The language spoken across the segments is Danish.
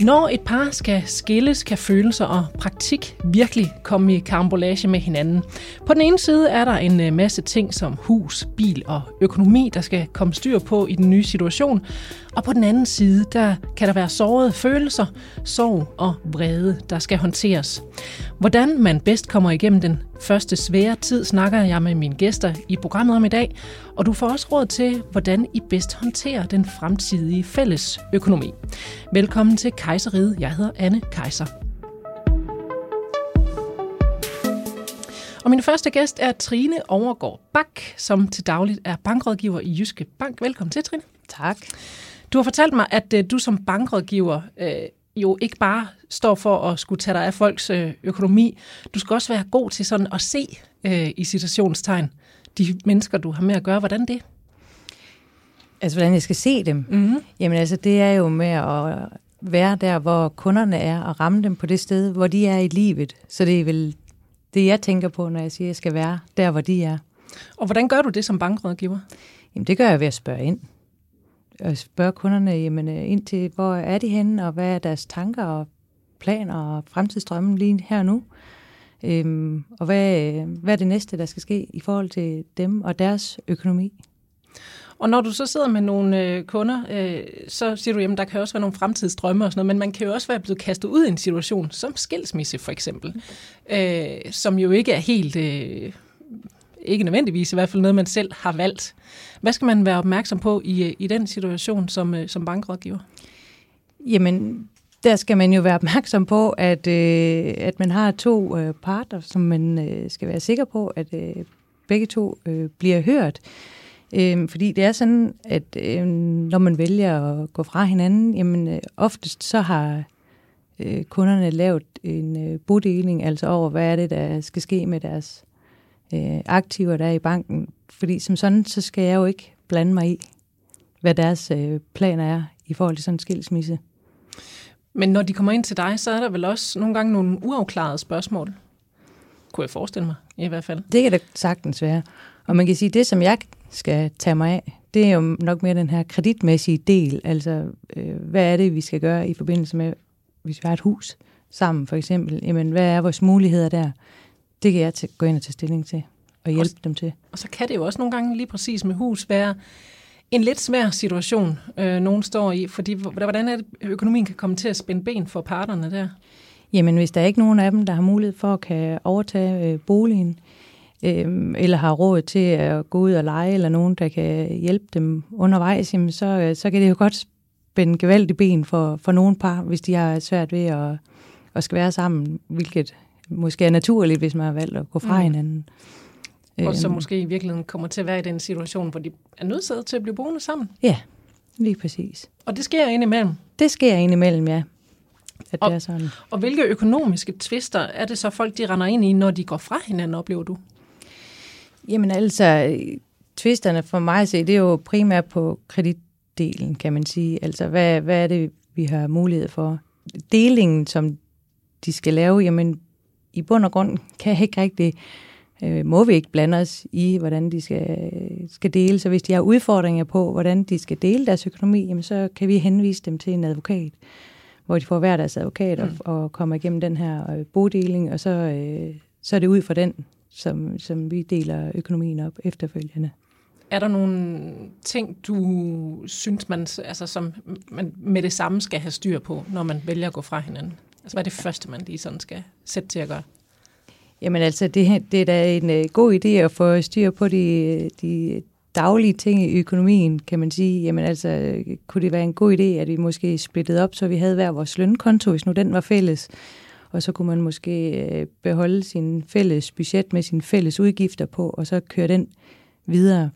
Når et par skal skilles, kan følelser og praktik virkelig komme i karambolage med hinanden. På den ene side er der en øh, masse ting som hus, bil og økonomi, der skal komme styr på i den nye situation. Og på den anden side, der kan der være sårede følelser, sorg og vrede, der skal håndteres. Hvordan man bedst kommer igennem den første svære tid, snakker jeg med mine gæster i programmet om i dag. Og du får også råd til, hvordan I bedst håndterer den fremtidige fælles økonomi. Velkommen til Kejseriet. Jeg hedder Anne Kejser. Og min første gæst er Trine Overgaard Bak, som til dagligt er bankrådgiver i Jyske Bank. Velkommen til, Trine. Tak. Du har fortalt mig, at øh, du som bankrådgiver øh, jo ikke bare står for at skulle tage dig af folks øh, økonomi. Du skal også være god til sådan at se øh, i situationstegn de mennesker, du har med at gøre. Hvordan det? Altså, hvordan jeg skal se dem? Mm-hmm. Jamen, altså, det er jo med at være der, hvor kunderne er, og ramme dem på det sted, hvor de er i livet. Så det er vel det, jeg tænker på, når jeg siger, at jeg skal være der, hvor de er. Og hvordan gør du det som bankrådgiver? Jamen, det gør jeg ved at spørge ind. Og spørge kunderne jamen, øh, ind til, hvor er de henne, og hvad er deres tanker og planer og fremtidsdrømme lige her og nu. Øhm, og hvad, hvad er det næste, der skal ske i forhold til dem og deres økonomi? Og når du så sidder med nogle øh, kunder, øh, så siger du, at der kan også være nogle fremtidsdrømme og sådan noget, men man kan jo også være blevet kastet ud i en situation, som skilsmisse for eksempel, øh, som jo ikke er helt, øh, ikke nødvendigvis i hvert fald noget, man selv har valgt. Hvad skal man være opmærksom på i, øh, i den situation som, øh, som bankrådgiver? Jamen, der skal man jo være opmærksom på, at, øh, at man har to øh, parter, som man øh, skal være sikker på, at øh, begge to øh, bliver hørt. Øh, fordi det er sådan, at øh, når man vælger at gå fra hinanden, jamen øh, oftest så har øh, kunderne lavet en øh, bodeling, altså over, hvad er det, der skal ske med deres øh, aktiver, der er i banken. Fordi som sådan, så skal jeg jo ikke blande mig i, hvad deres øh, planer er i forhold til sådan en skilsmisse. Men når de kommer ind til dig, så er der vel også nogle gange nogle uafklarede spørgsmål. Kunne jeg forestille mig, i hvert fald. Det kan det sagtens være. Og man kan sige, at det, som jeg skal tage mig af, det er jo nok mere den her kreditmæssige del. Altså, øh, hvad er det, vi skal gøre i forbindelse med, hvis vi har et hus sammen, for eksempel. Jamen, hvad er vores muligheder der? Det kan jeg til, gå ind og tage stilling til, og hjælpe og, dem til. Og så kan det jo også nogle gange lige præcis med hus være en lidt svær situation, øh, nogen står i, fordi hvordan er det, økonomien kan komme til at spænde ben for parterne der? Jamen, hvis der er ikke nogen af dem, der har mulighed for at kan overtage øh, boligen, øh, eller har råd til at gå ud og lege, eller nogen, der kan hjælpe dem undervejs, jamen så, øh, så kan det jo godt spænde gevaldigt ben for, for nogle par, hvis de har svært ved at, at skal være sammen, hvilket måske er naturligt, hvis man har valgt at gå fra mm. hinanden. Og så øhm. måske i virkeligheden kommer til at være i den situation, hvor de er nødsaget til at blive boende sammen. Ja, lige præcis. Og det sker indimellem? Det sker indimellem, ja. At og, det er sådan. og hvilke økonomiske tvister er det så folk, de render ind i, når de går fra hinanden, oplever du? Jamen altså, tvisterne for mig at se, det er jo primært på kreditdelen, kan man sige. Altså, hvad, hvad er det, vi har mulighed for? Delingen, som de skal lave, jamen i bund og grund kan ikke rigtig øh, må vi ikke blande os i, hvordan de skal, skal dele. Så hvis de har udfordringer på, hvordan de skal dele deres økonomi, jamen så kan vi henvise dem til en advokat, hvor de får hver deres advokat mm. og, og kommer igennem den her øh, bodeling, og så, øh, så er det ud fra den, som, som vi deler økonomien op efterfølgende. Er der nogle ting, du synes, man, altså, som man med det samme skal have styr på, når man vælger at gå fra hinanden? Altså, hvad er det første, man lige sådan skal sætte til at gøre? Jamen altså, det, det er da en uh, god idé at få styr på de, øh, de daglige ting i økonomien, kan man sige. Jamen altså, kunne det være en god idé, at vi måske splittede op, så vi havde hver vores lønkonto, hvis nu den var fælles. Og så kunne man måske uh, beholde sin fælles budget med sine fælles udgifter på, og så køre den videre.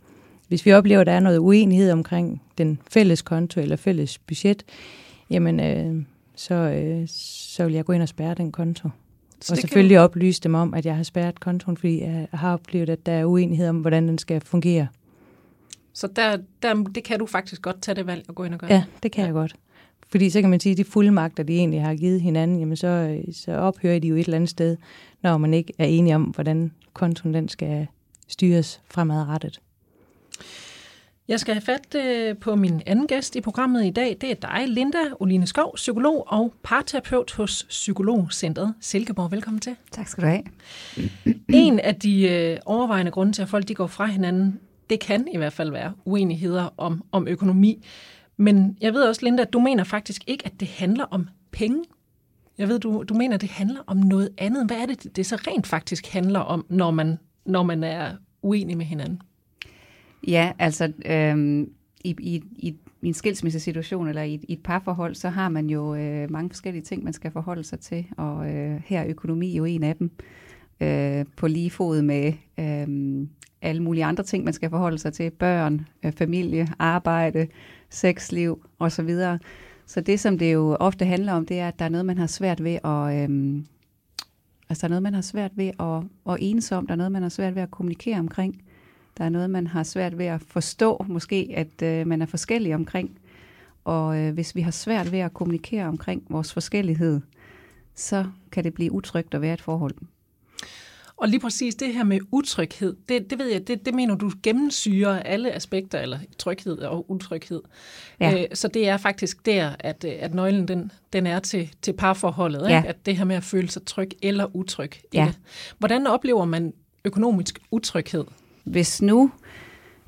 Hvis vi oplever, at der er noget uenighed omkring den fælles konto eller fælles budget, jamen uh, så, uh, så vil jeg gå ind og spærre den konto. Så og selvfølgelig kan... oplyse dem om, at jeg har spærret kontoen, fordi jeg har oplevet, at der er uenighed om, hvordan den skal fungere. Så der, der, det kan du faktisk godt tage det valg og gå ind og gøre? Ja, det kan ja. jeg godt. Fordi så kan man sige, at de fuldmagter, de egentlig har givet hinanden, jamen så, så ophører de jo et eller andet sted, når man ikke er enige om, hvordan kontoen den skal styres fremadrettet. Jeg skal have fat øh, på min anden gæst i programmet i dag. Det er dig, Linda Oline Skov, psykolog og parterapeut hos Psykologcentret Silkeborg. Velkommen til. Tak skal du have. En af de øh, overvejende grunde til, at folk de går fra hinanden, det kan i hvert fald være uenigheder om, om økonomi. Men jeg ved også, Linda, at du mener faktisk ikke, at det handler om penge. Jeg ved, du, du mener, at det handler om noget andet. Hvad er det, det så rent faktisk handler om, når man, når man er uenig med hinanden? Ja, altså øhm, i, i, i, i en skilsmissesituation eller i, i et parforhold, så har man jo øh, mange forskellige ting, man skal forholde sig til, og øh, her er økonomi jo en af dem. Øh, på lige fod med øh, alle mulige andre ting, man skal forholde sig til. Børn, øh, familie, arbejde, sexliv osv. Så det, som det jo ofte handler om, det er, at der er noget, man har svært ved at... Øh, altså, der er noget, man har svært ved at, at enes om. Der er noget, man har svært ved at kommunikere omkring. Der er noget, man har svært ved at forstå, måske, at øh, man er forskellig omkring. Og øh, hvis vi har svært ved at kommunikere omkring vores forskellighed, så kan det blive utrygt at være et forhold. Og lige præcis det her med utryghed, det, det ved jeg, det, det mener du gennemsyrer alle aspekter, eller tryghed og utryghed. Ja. Øh, så det er faktisk der, at, at nøglen den, den er til, til parforholdet, ja. ikke? at det her med at føle sig tryg eller utryg. Ja. Hvordan oplever man økonomisk utryghed? Hvis nu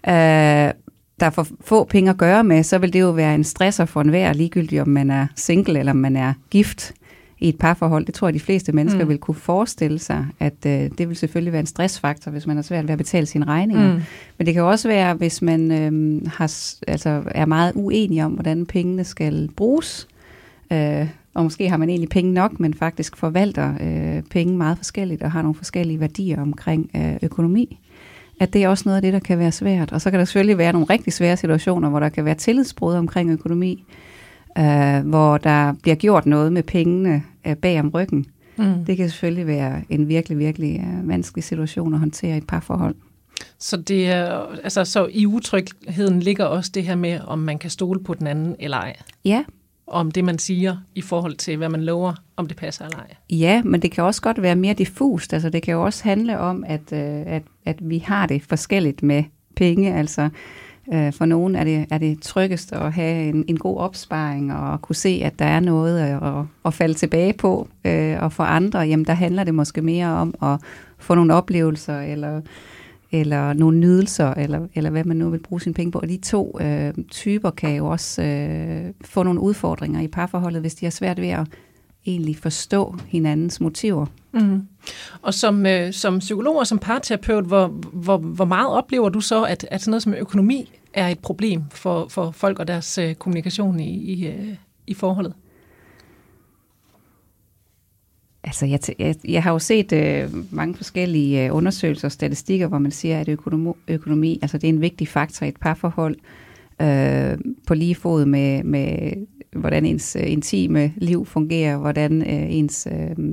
øh, der er for få penge at gøre med, så vil det jo være en stresser for enhver, ligegyldigt om man er single eller om man er gift i et parforhold. Det tror jeg, de fleste mennesker mm. vil kunne forestille sig, at øh, det vil selvfølgelig være en stressfaktor, hvis man har svært ved at betale sine regninger. Mm. Men det kan også være, hvis man øh, har, altså, er meget uenig om, hvordan pengene skal bruges. Øh, og måske har man egentlig penge nok, men faktisk forvalter øh, penge meget forskelligt og har nogle forskellige værdier omkring øh, økonomi at det er også noget af det, der kan være svært. Og så kan der selvfølgelig være nogle rigtig svære situationer, hvor der kan være tillidsbrud omkring økonomi, øh, hvor der bliver gjort noget med pengene øh, bag om ryggen. Mm. Det kan selvfølgelig være en virkelig, virkelig øh, vanskelig situation at håndtere i et parforhold. Så, det er, altså, så i utrygheden ligger også det her med, om man kan stole på den anden eller ej? Ja, om det, man siger i forhold til, hvad man lover, om det passer eller ej. Ja, men det kan også godt være mere diffust. Altså, det kan jo også handle om, at, øh, at, at vi har det forskelligt med penge. Altså, øh, for nogen er det, er det tryggest at have en, en god opsparing og kunne se, at der er noget at, at falde tilbage på. Øh, og for andre, jamen, der handler det måske mere om at få nogle oplevelser eller eller nogle nydelser, eller, eller hvad man nu vil bruge sine penge på. Og de to øh, typer kan jo også øh, få nogle udfordringer i parforholdet, hvis de har svært ved at egentlig forstå hinandens motiver. Mm. Og som, øh, som psykolog og som parterapeut, hvor, hvor, hvor meget oplever du så, at, at sådan noget som økonomi er et problem for, for folk og deres øh, kommunikation i, i, øh, i forholdet? Altså, jeg, jeg, jeg har jo set øh, mange forskellige øh, undersøgelser og statistikker, hvor man siger, at økonomi, økonomi altså det er en vigtig faktor i et parforhold, øh, på lige fod med, med hvordan ens øh, intime liv fungerer, hvordan øh, ens øh,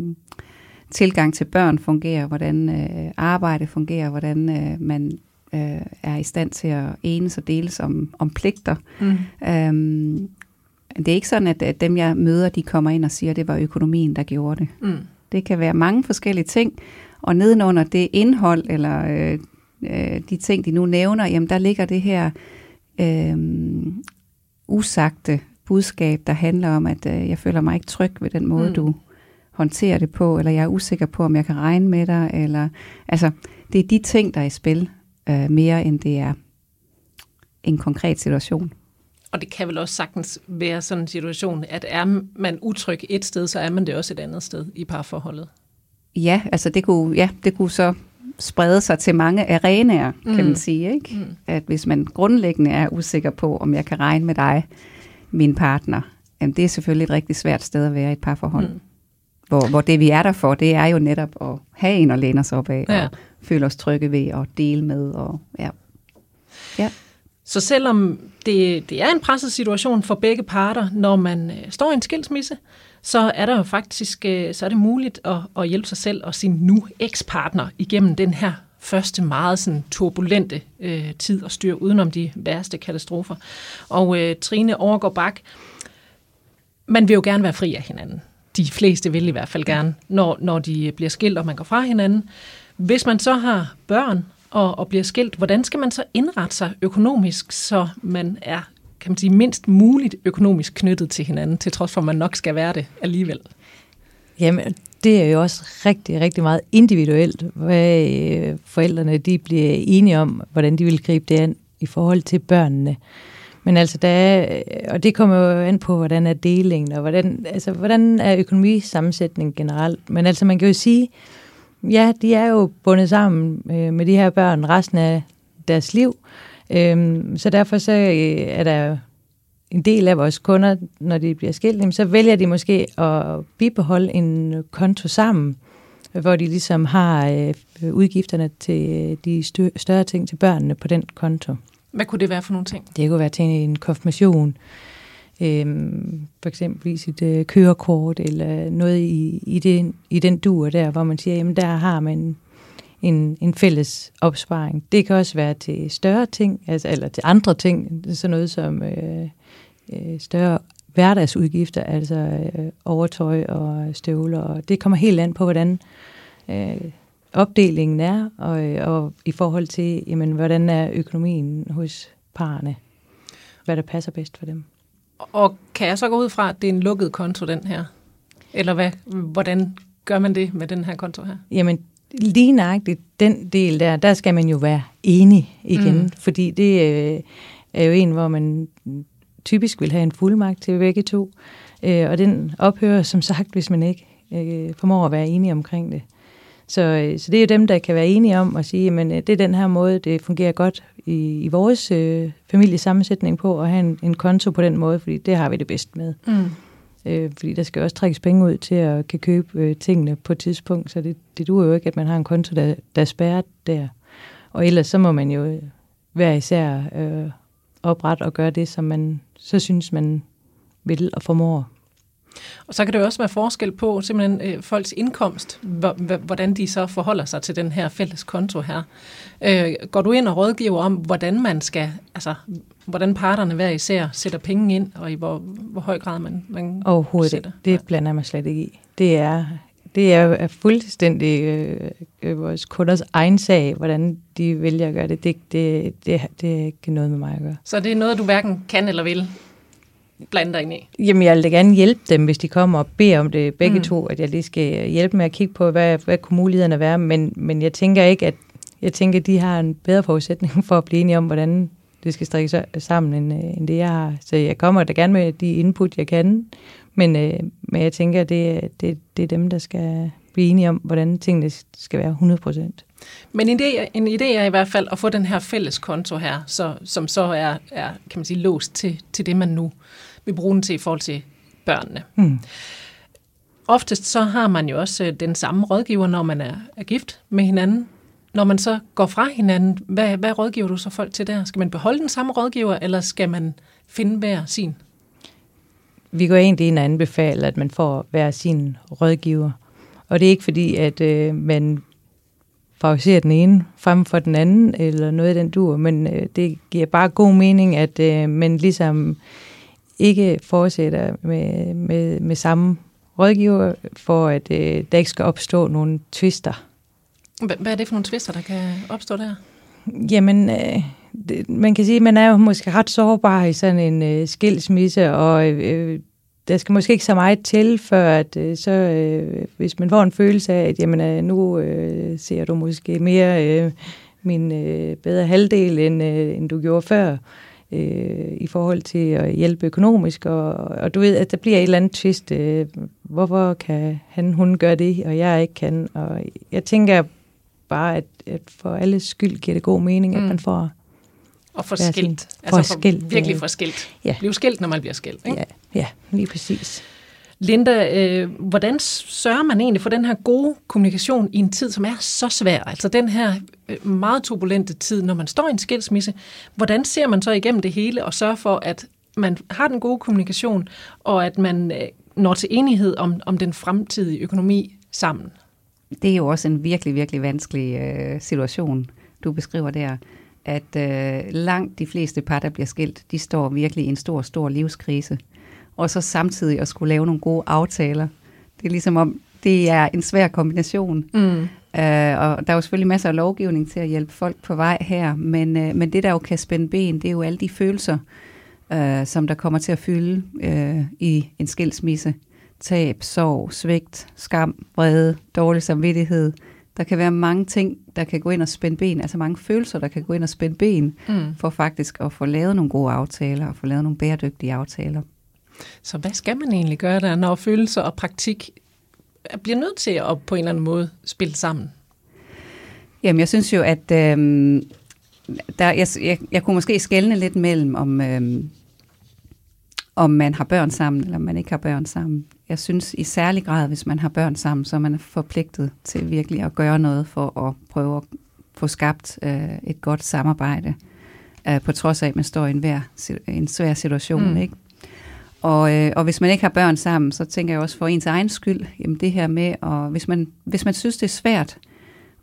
tilgang til børn fungerer, hvordan øh, arbejde fungerer, hvordan øh, man øh, er i stand til at enes og deles om, om pligter. Mm. Øhm, det er ikke sådan, at, at dem, jeg møder, de kommer ind og siger, at det var økonomien, der gjorde det. Mm. Det kan være mange forskellige ting, og nedenunder det indhold, eller øh, øh, de ting, de nu nævner, jamen der ligger det her øh, usagte budskab, der handler om, at øh, jeg føler mig ikke tryg ved den måde, mm. du håndterer det på, eller jeg er usikker på, om jeg kan regne med dig, eller altså, det er de ting, der er i spil, øh, mere end det er en konkret situation. Og det kan vel også sagtens være sådan en situation, at er man utryg et sted, så er man det også et andet sted i parforholdet. Ja, altså det kunne, ja, det kunne så sprede sig til mange arenaer, kan mm. man sige. Ikke? Mm. At hvis man grundlæggende er usikker på, om jeg kan regne med dig, min partner, jamen det er selvfølgelig et rigtig svært sted at være i et parforhold. Mm. Hvor, hvor det vi er der for, det er jo netop at have en at læne os op af, ja. og føle os trygge ved at dele med. Og, ja. Ja. Så selvom det, det er en presset situation for begge parter, når man øh, står i en skilsmisse, så er der jo faktisk øh, så er det muligt at, at hjælpe sig selv og sin nu ekspartner igennem den her første meget sådan, turbulente øh, tid og styre udenom de værste katastrofer. Og øh, Trine overgår bak, man vil jo gerne være fri af hinanden. De fleste vil i hvert fald gerne, når, når de bliver skilt og man går fra hinanden. Hvis man så har børn og, og bliver skilt, hvordan skal man så indrette sig økonomisk, så man er kan man sige, mindst muligt økonomisk knyttet til hinanden, til trods for, at man nok skal være det alligevel? Jamen, det er jo også rigtig, rigtig meget individuelt, hvad øh, forældrene de bliver enige om, hvordan de vil gribe det an i forhold til børnene. Men altså, der er, øh, og det kommer jo an på, hvordan er delingen, og hvordan, altså, hvordan er økonomisammensætningen generelt. Men altså, man kan jo sige, ja, de er jo bundet sammen øh, med de her børn resten af deres liv. Øhm, så derfor så øh, er der en del af vores kunder, når de bliver skilt, så vælger de måske at bibeholde en konto sammen, hvor de ligesom har øh, udgifterne til de større ting til børnene på den konto. Hvad kunne det være for nogle ting? Det kunne være til en konfirmation, øhm, for eksempel sit øh, kørekort, eller noget i, i, den, i den dur der, hvor man siger, jamen der har man en, en fælles opsparing. Det kan også være til større ting, altså, eller til andre ting, sådan noget som øh, øh, større hverdagsudgifter, altså øh, overtøj og støvler. Og det kommer helt an på, hvordan øh, opdelingen er, og, og i forhold til, jamen, hvordan er økonomien hos parerne, hvad der passer bedst for dem. Og kan jeg så gå ud fra, at det er en lukket konto, den her? Eller hvad, hvordan gør man det med den her konto her? Jamen, lige nøjagtigt den del der, der skal man jo være enig igen, mm. fordi det øh, er jo en, hvor man typisk vil have en fuldmagt til begge to, øh, og den ophører som sagt, hvis man ikke øh, formår at være enige omkring det. Så, øh, så det er jo dem, der kan være enige om at sige, at det er den her måde, det fungerer godt i, i vores øh, familiesammensætning på, at have en, en konto på den måde, fordi det har vi det bedst med. Mm. Øh, fordi der skal også trækkes penge ud til at kan købe øh, tingene på et tidspunkt, så det, det duer jo ikke, at man har en konto, der, der er spærret der. Og ellers så må man jo hver især øh, oprette og gøre det, som man så synes, man vil og formår. Og så kan det jo også være forskel på simpelthen øh, folks indkomst, hvordan de så forholder sig til den her fælles konto her. Øh, går du ind og rådgiver om, hvordan man skal, altså hvordan parterne hver især sætter penge ind, og i hvor, hvor høj grad man, man Overhovedet sætter? det blander jeg mig slet ikke i. Det er, det er, er fuldstændig øh, øh, vores kunders egen sag, hvordan de vælger at gøre det. Det, det, det. det er ikke noget med mig at gøre. Så det er noget, du hverken kan eller vil? Blande dig ind i? Jamen, jeg vil da gerne hjælpe dem, hvis de kommer og beder om det begge mm. to, at jeg lige skal hjælpe med at kigge på, hvad, hvad kunne mulighederne være. Men, men jeg tænker ikke, at jeg tænker, at de har en bedre forudsætning for at blive enige om, hvordan det skal strikkes sammen, end, øh, end det jeg har. Så jeg kommer da gerne med de input, jeg kan. Men, øh, men jeg tænker, at det, det, det er dem, der skal blive enige om, hvordan tingene skal være 100 procent. Men en idé, en idé er i hvert fald at få den her fælles konto her, så, som så er, er kan man sige, låst til, til det, man nu vil bruge den til i forhold til børnene. Hmm. Oftest så har man jo også øh, den samme rådgiver, når man er, er gift med hinanden. Når man så går fra hinanden, hvad, hvad rådgiver du så folk til der? Skal man beholde den samme rådgiver, eller skal man finde hver sin? Vi går egentlig ind og anbefaler, at man får hver sin rådgiver. Og det er ikke fordi, at øh, man favoriserer den ene frem for den anden, eller noget af den dur, men øh, det giver bare god mening, at øh, man ligesom ikke fortsætter med, med, med samme rådgiver, for at øh, der ikke skal opstå nogle tvister. Hvad er det for nogle tvister, der kan opstå der? Jamen, øh, det, man kan sige, at man er jo måske ret sårbar i sådan en øh, skilsmisse, og øh, der skal måske ikke så meget til, før at øh, så, øh, hvis man får en følelse af, at jamen, øh, nu øh, ser du måske mere øh, min øh, bedre halvdel, end, øh, end du gjorde før, øh, i forhold til at hjælpe økonomisk, og, og du ved, at der bliver et eller andet twist. Øh, hvorfor kan han, hun gøre det, og jeg ikke kan? Og jeg tænker bare, at, at for alle skyld giver det god mening, mm. at man får og for skilt. Altså for, skilt. Virkelig for skilt. Ja. Blive skilt, når man bliver skilt. Ikke? Ja, ja, lige præcis. Linda, øh, hvordan sørger man egentlig for den her gode kommunikation i en tid, som er så svær? Altså den her øh, meget turbulente tid, når man står i en skilsmisse. Hvordan ser man så igennem det hele og sørger for, at man har den gode kommunikation, og at man øh, når til enighed om, om den fremtidige økonomi sammen? Det er jo også en virkelig, virkelig vanskelig øh, situation, du beskriver der at øh, langt de fleste par, der bliver skilt, de står virkelig i en stor, stor livskrise. Og så samtidig at skulle lave nogle gode aftaler. Det er ligesom om, det er en svær kombination. Mm. Uh, og der er jo selvfølgelig masser af lovgivning til at hjælpe folk på vej her, men, uh, men det der jo kan spænde ben, det er jo alle de følelser, uh, som der kommer til at fylde uh, i en skilsmisse. Tab, sorg, svigt, skam, vrede, dårlig samvittighed. Der kan være mange ting, der kan gå ind og spænde ben, altså mange følelser, der kan gå ind og spænde ben, mm. for faktisk at få lavet nogle gode aftaler og få lavet nogle bæredygtige aftaler. Så hvad skal man egentlig gøre der, når følelser og praktik bliver nødt til at på en eller anden måde spille sammen? Jamen, jeg synes jo, at øhm, der, jeg, jeg, jeg kunne måske skælne lidt mellem, om, øhm, om man har børn sammen, eller om man ikke har børn sammen. Jeg synes i særlig grad, hvis man har børn sammen, så er man forpligtet til virkelig at gøre noget for at prøve at få skabt øh, et godt samarbejde, øh, på trods af, at man står i en, vær, en svær situation. Mm. Ikke? Og, øh, og hvis man ikke har børn sammen, så tænker jeg også for ens egen skyld, jamen det her med, og hvis man, hvis man synes, det er svært,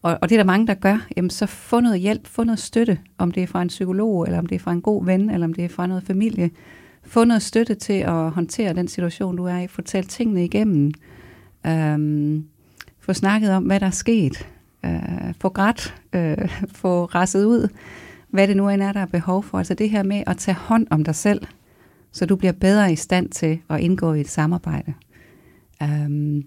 og, og det er der mange, der gør, jamen så få noget hjælp, få noget støtte, om det er fra en psykolog, eller om det er fra en god ven, eller om det er fra noget familie. Få noget støtte til at håndtere den situation, du er i. Få talt tingene igennem. Øhm, få snakket om, hvad der er sket. Øh, få grædt. Øh, få rasset ud. Hvad det nu end er, der er behov for. Altså det her med at tage hånd om dig selv – så du bliver bedre i stand til at indgå i et samarbejde. Um,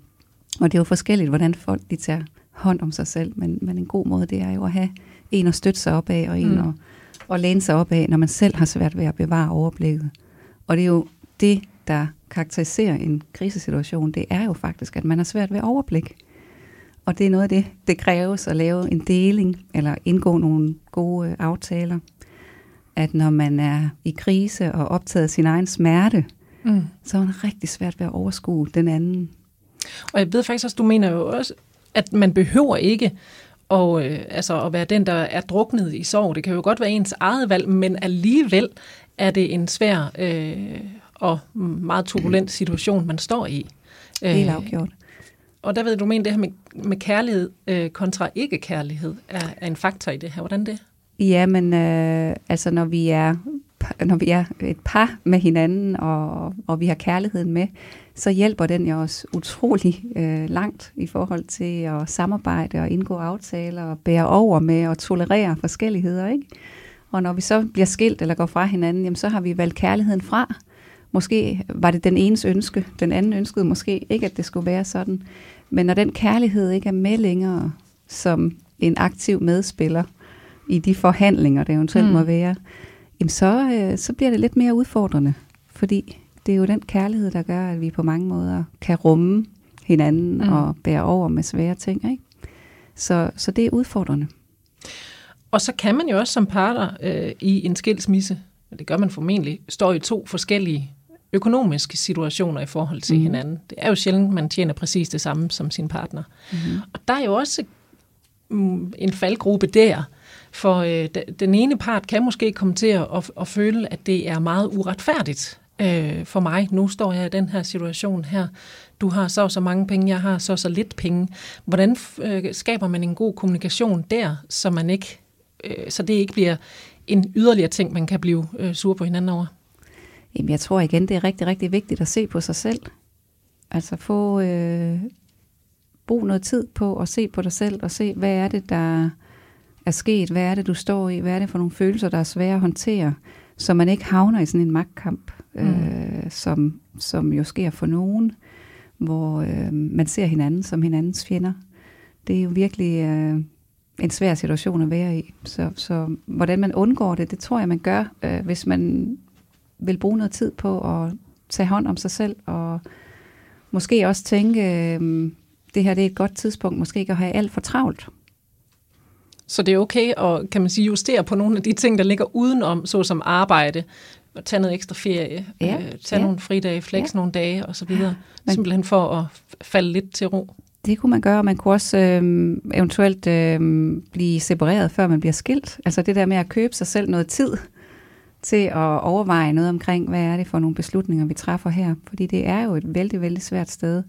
og det er jo forskelligt, hvordan folk de tager hånd om sig selv, men, men en god måde, det er jo at have en at støtte sig op af, og en mm. at, at læne sig op af, når man selv har svært ved at bevare overblikket. Og det er jo det, der karakteriserer en krisesituation, det er jo faktisk, at man har svært ved overblik. Og det er noget af det, det kræves at lave en deling, eller indgå nogle gode øh, aftaler at når man er i krise og optaget af sin egen smerte, mm. så er det rigtig svært ved at overskue den anden. Og jeg ved faktisk også, du mener jo også, at man behøver ikke og, øh, altså, at være den, der er druknet i sorg. Det kan jo godt være ens eget valg, men alligevel er det en svær øh, og meget turbulent situation, man står i. Helt øh, afgjort. Og der ved du, mener det her med, med kærlighed øh, kontra ikke-kærlighed er, er en faktor i det her. Hvordan det? Ja, men øh, altså når vi er når vi er et par med hinanden, og, og vi har kærligheden med, så hjælper den jo os utrolig øh, langt i forhold til at samarbejde og indgå aftaler og bære over med og tolerere forskelligheder. Ikke? Og når vi så bliver skilt eller går fra hinanden, jamen, så har vi valgt kærligheden fra. Måske var det den enes ønske, den anden ønskede måske ikke, at det skulle være sådan. Men når den kærlighed ikke er med længere som en aktiv medspiller, i de forhandlinger, der eventuelt mm. må være, jamen så, øh, så bliver det lidt mere udfordrende. Fordi det er jo den kærlighed, der gør, at vi på mange måder kan rumme hinanden mm. og bære over med svære ting. Ikke? Så, så det er udfordrende. Og så kan man jo også som parter øh, i en skilsmisse, det gør man formentlig, stå i to forskellige økonomiske situationer i forhold til mm. hinanden. Det er jo sjældent, man tjener præcis det samme som sin partner. Mm. Og der er jo også Mm, en faldgruppe der, for øh, den ene part kan måske komme til at, at, at føle, at det er meget uretfærdigt øh, for mig. Nu står jeg i den her situation her. Du har så så mange penge, jeg har så så lidt penge. Hvordan øh, skaber man en god kommunikation der, så man ikke, øh, så det ikke bliver en yderligere ting, man kan blive øh, sur på hinanden over? Jamen, jeg tror igen, det er rigtig, rigtig vigtigt at se på sig selv. Altså få, øh, brug noget tid på at se på dig selv og se, hvad er det, der er sket, hvad er det, du står i, hvad er det for nogle følelser, der er svære at håndtere, så man ikke havner i sådan en magtkamp, mm. øh, som, som jo sker for nogen, hvor øh, man ser hinanden som hinandens fjender. Det er jo virkelig øh, en svær situation at være i. Så, så hvordan man undgår det, det tror jeg, man gør, øh, hvis man vil bruge noget tid på at tage hånd om sig selv, og måske også tænke, øh, det her det er et godt tidspunkt, måske ikke at have alt for travlt. Så det er okay at kan man sige, justere på nogle af de ting, der ligger udenom, såsom arbejde, tage noget ekstra ferie, ja, øh, tage ja. nogle fridage, flex ja. nogle dage osv., man, simpelthen for at falde lidt til ro. Det kunne man gøre, man kunne også øh, eventuelt øh, blive separeret, før man bliver skilt. Altså det der med at købe sig selv noget tid til at overveje noget omkring, hvad er det for nogle beslutninger, vi træffer her. Fordi det er jo et vældig, vældig svært sted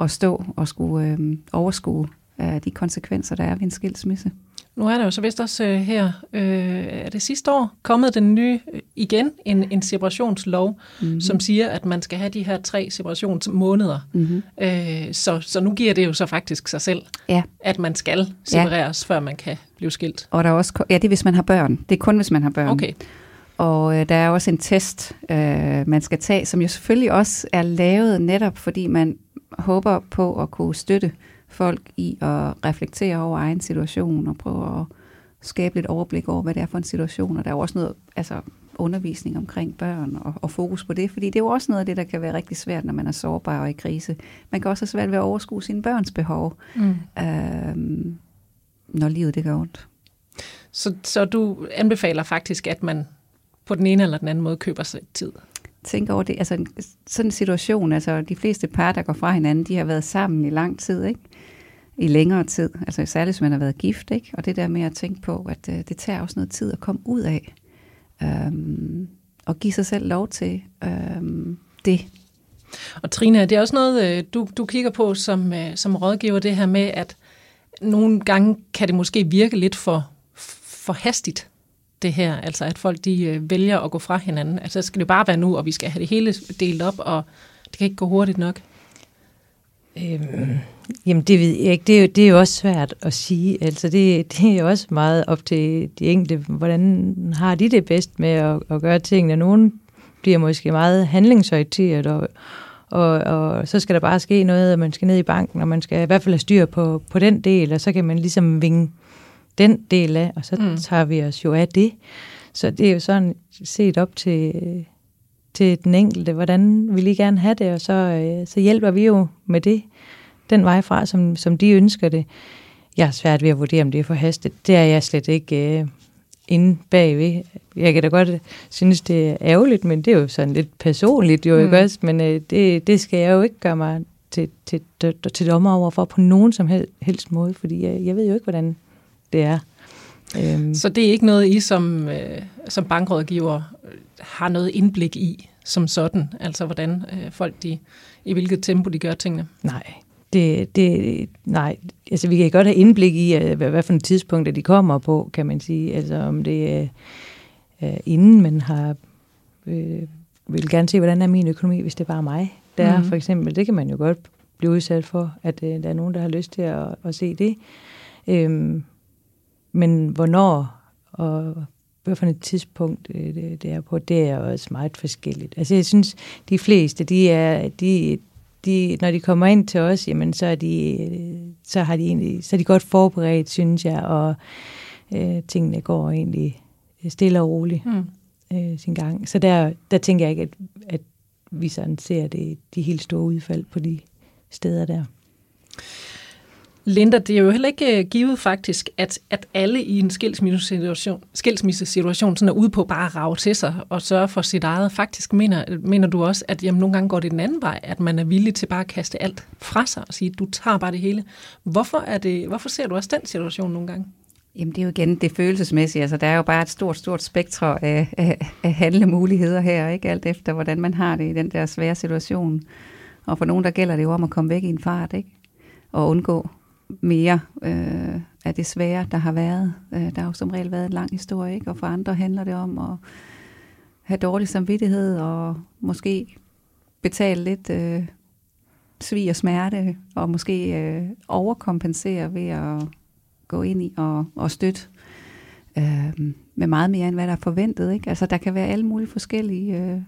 at stå og skulle øh, overskue øh, de konsekvenser, der er ved en skilsmisse. Nu er der jo så vist også øh, her, øh, er det sidste år, kommet den nye, øh, igen, en, en separationslov, mm-hmm. som siger, at man skal have de her tre separationsmåneder. Mm-hmm. Øh, så, så nu giver det jo så faktisk sig selv, ja. at man skal separeres, ja. før man kan blive skilt. Og der er også, ja, det er hvis man har børn. Det er kun, hvis man har børn. Okay. Og øh, der er også en test, øh, man skal tage, som jo selvfølgelig også er lavet netop, fordi man håber på at kunne støtte folk i at reflektere over egen situation og prøve at skabe lidt overblik over, hvad det er for en situation. Og der er jo også noget altså, undervisning omkring børn og, og fokus på det, fordi det er jo også noget af det, der kan være rigtig svært, når man er sårbar og i krise. Man kan også have svært ved at overskue sine børns behov, mm. øh, når livet det gør ondt. Så, så du anbefaler faktisk, at man på den ene eller den anden måde køber sig tid? Tænk over det. Altså, sådan en situation, altså de fleste par, der går fra hinanden, de har været sammen i lang tid, ikke? i længere tid. Altså særligt, hvis man har været gift, ikke? Og det der med at tænke på, at øh, det tager også noget tid at komme ud af. Øhm, og give sig selv lov til øhm, det. Og Trine, det er også noget, øh, du, du kigger på som, øh, som rådgiver, det her med, at nogle gange kan det måske virke lidt for, for hastigt, det her. Altså at folk de øh, vælger at gå fra hinanden. Altså skal det bare være nu, og vi skal have det hele delt op, og det kan ikke gå hurtigt nok. Øhm, jamen det ved jeg ikke. Det er, jo, det er jo også svært at sige. Altså det, det er jo også meget op til de enkelte. Hvordan har de det bedst med at, at gøre tingene? Nogen bliver måske meget handlingsorienteret, og, og, og så skal der bare ske noget, at man skal ned i banken, og man skal i hvert fald have styr på, på den del, og så kan man ligesom vinge den del af, og så mm. tager vi os jo af det. Så det er jo sådan set op til, til den enkelte, hvordan vil I gerne have det, og så, øh, så hjælper vi jo med det, den vej fra, som, som de ønsker det. Jeg har svært ved at vurdere, om det er for hastigt. Det er jeg slet ikke øh, inde bagved. Jeg kan da godt synes, det er ærgerligt, men det er jo sådan lidt personligt, jo mm. ikke også? Men øh, det, det skal jeg jo ikke gøre mig til, til, til, til dommer over for på nogen som helst, helst måde, fordi jeg, jeg ved jo ikke, hvordan det er. Øhm. Så det er ikke noget, I som, øh, som bankrådgiver har noget indblik i som sådan? Altså hvordan øh, folk, de, i hvilket tempo de gør tingene? Nej, det, det, nej, altså vi kan godt have indblik i, øh, hvad, hvad for et tidspunkt de kommer på, kan man sige. Altså om det er øh, inden man har, øh, vil gerne se, hvordan er min økonomi, hvis det er bare mig. Der mm. for eksempel, det kan man jo godt blive udsat for, at øh, der er nogen, der har lyst til at, at se det. Øhm, men hvornår og hvad for et tidspunkt øh, det, det er på, det er også meget forskelligt. Altså jeg synes, de fleste, de er, de, de, når de kommer ind til os, jamen så er de, så har de egentlig, så er de godt forberedt, synes jeg, og øh, tingene går egentlig stille og roligt mm. øh, sin gang. Så der, der tænker jeg ikke, at, at vi sådan ser det, de helt store udfald på de steder der. Linda, det er jo heller ikke øh, givet faktisk, at, at alle i en skilsmissesituation, skilsmissesituation sådan er ude på bare at rave til sig og sørge for sit eget. Faktisk mener, mener du også, at jamen, nogle gange går det den anden vej, at man er villig til bare at kaste alt fra sig og sige, du tager bare det hele. Hvorfor, er det, hvorfor ser du også den situation nogle gange? Jamen det er jo igen det følelsesmæssige. Altså der er jo bare et stort, stort spektrum af, af, af handlemuligheder her, ikke alt efter hvordan man har det i den der svære situation. Og for nogen der gælder det jo om at komme væk i en fart, ikke? Og undgå mere øh, af det svære, der har været. Øh, der har jo som regel været en lang historie, ikke? og for andre handler det om at have dårlig samvittighed og måske betale lidt øh, svig og smerte, og måske øh, overkompensere ved at gå ind i og, og støtte øh, med meget mere, end hvad der er forventet. Ikke? Altså, der kan være alle mulige forskellige øh,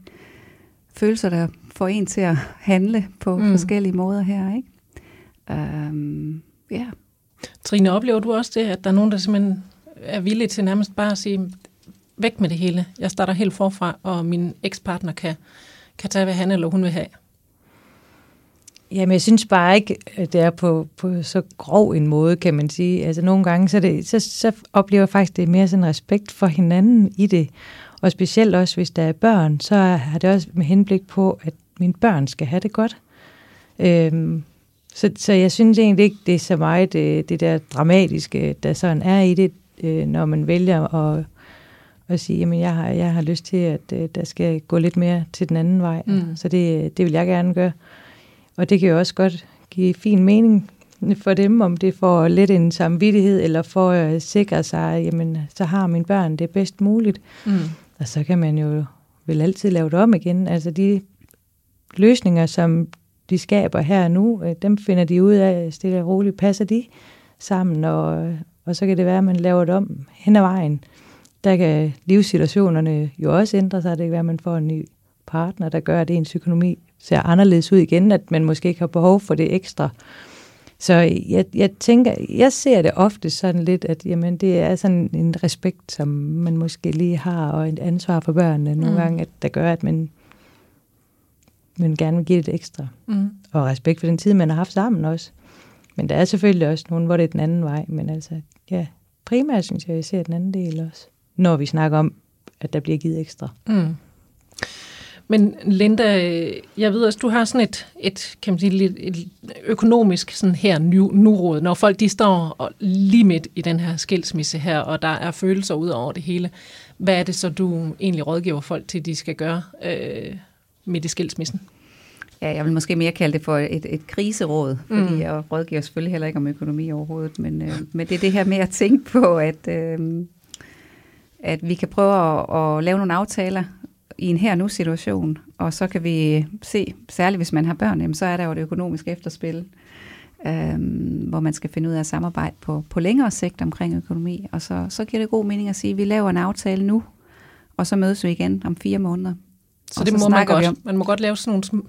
følelser, der får en til at handle på mm. forskellige måder her. Ikke? Øh, Ja. Trine, oplever du også det, at der er nogen, der simpelthen er villige til nærmest bare at sige, væk med det hele. Jeg starter helt forfra, og min ekspartner kan, kan tage, hvad han eller hun vil have. Jamen, jeg synes bare ikke, at det er på, på så grov en måde, kan man sige. Altså, nogle gange, så, det, så, så oplever jeg faktisk, det er mere sådan respekt for hinanden i det. Og specielt også, hvis der er børn, så har det også med henblik på, at mine børn skal have det godt. Øhm, så, så jeg synes egentlig ikke, det er så meget det, øh, det der dramatiske, der sådan er i det, øh, når man vælger at, at sige, jamen jeg har, jeg har lyst til, at øh, der skal gå lidt mere til den anden vej. Mm. Så det, det vil jeg gerne gøre. Og det kan jo også godt give fin mening for dem, om det får lidt en samvittighed, eller for at sikre sig, jamen, så har mine børn det bedst muligt. Mm. Og så kan man jo vel altid lave det om igen. Altså de løsninger, som de skaber her og nu, øh, dem finder de ud af stille og roligt. Passer de sammen, og, og så kan det være, at man laver det om hen ad vejen. Der kan livssituationerne jo også ændre sig. Det kan være, at man får en ny partner, der gør, at ens økonomi ser anderledes ud igen, at man måske ikke har behov for det ekstra. Så jeg, jeg tænker, jeg ser det ofte sådan lidt, at jamen, det er sådan en respekt, som man måske lige har, og et ansvar for børnene nogle mm. gange, at der gør, at man, man gerne vil give det ekstra. Mm. Og respekt for den tid, man har haft sammen også. Men der er selvfølgelig også nogen, hvor det er den anden vej. Men altså, ja, primært synes jeg, jeg ser den anden del også. Når vi snakker om, at der bliver givet ekstra. Mm. Men Linda, jeg ved også, du har sådan et, et, kan man sige, et økonomisk sådan her nu, nu når folk de står og lige midt i den her skilsmisse her, og der er følelser ud over det hele. Hvad er det så, du egentlig rådgiver folk til, de skal gøre øh, midt i skilsmissen? Ja, jeg vil måske mere kalde det for et, et kriseråd, fordi mm. jeg rådgiver selvfølgelig heller ikke om økonomi overhovedet, men, øh, men det er det her med at tænke på, at, øh, at vi kan prøve at, at lave nogle aftaler, i en her nu situation, og så kan vi se, særligt hvis man har børn, jamen, så er der jo det økonomiske efterspil, øhm, hvor man skal finde ud af at samarbejde på, på længere sigt omkring økonomi, og så, så giver det god mening at sige, at vi laver en aftale nu, og så mødes vi igen om fire måneder. Så det så må man godt. Om, man må godt lave sådan nogle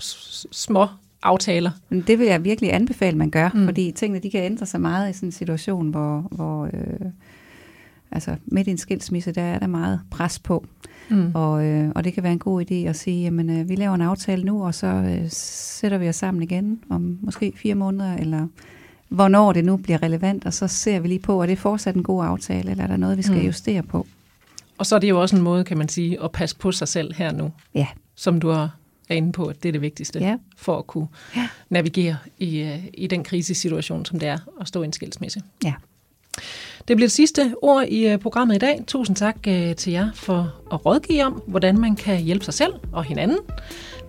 små aftaler. Men det vil jeg virkelig anbefale, man gør, mm. fordi tingene de kan ændre sig meget i sådan en situation, hvor, hvor øh, altså midt i en skilsmisse, der er der meget pres på. Mm. Og, øh, og det kan være en god idé at sige, jamen øh, vi laver en aftale nu, og så øh, sætter vi os sammen igen om måske fire måneder, eller hvornår det nu bliver relevant, og så ser vi lige på, er det fortsat en god aftale, eller er der noget, vi skal mm. justere på. Og så er det jo også en måde, kan man sige, at passe på sig selv her nu. Ja. Som du er inde på, at det er det vigtigste ja. for at kunne ja. navigere i, øh, i den krisesituation, som det er at stå i en skilsmisse. Ja. Det bliver det sidste ord i øh, programmet i dag. Tusind tak øh, til jer for at rådgive om, hvordan man kan hjælpe sig selv og hinanden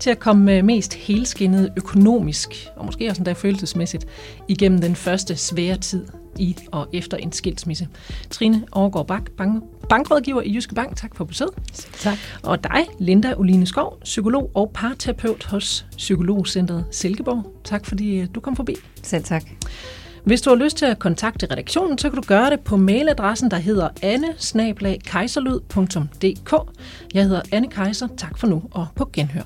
til at komme øh, mest helskinnet økonomisk, og måske også endda følelsesmæssigt, igennem den første svære tid i og efter en skilsmisse. Trine Overgaard Bak, bank, bankrådgiver i Jyske Bank, tak for besøget. Tak. Og dig, Linda Oline Skov, psykolog og parterapeut hos Psykologcentret Silkeborg. Tak fordi du kom forbi. Selv tak. Hvis du har lyst til at kontakte redaktionen, så kan du gøre det på mailadressen, der hedder anne Jeg hedder Anne Kejser. Tak for nu og på genhør.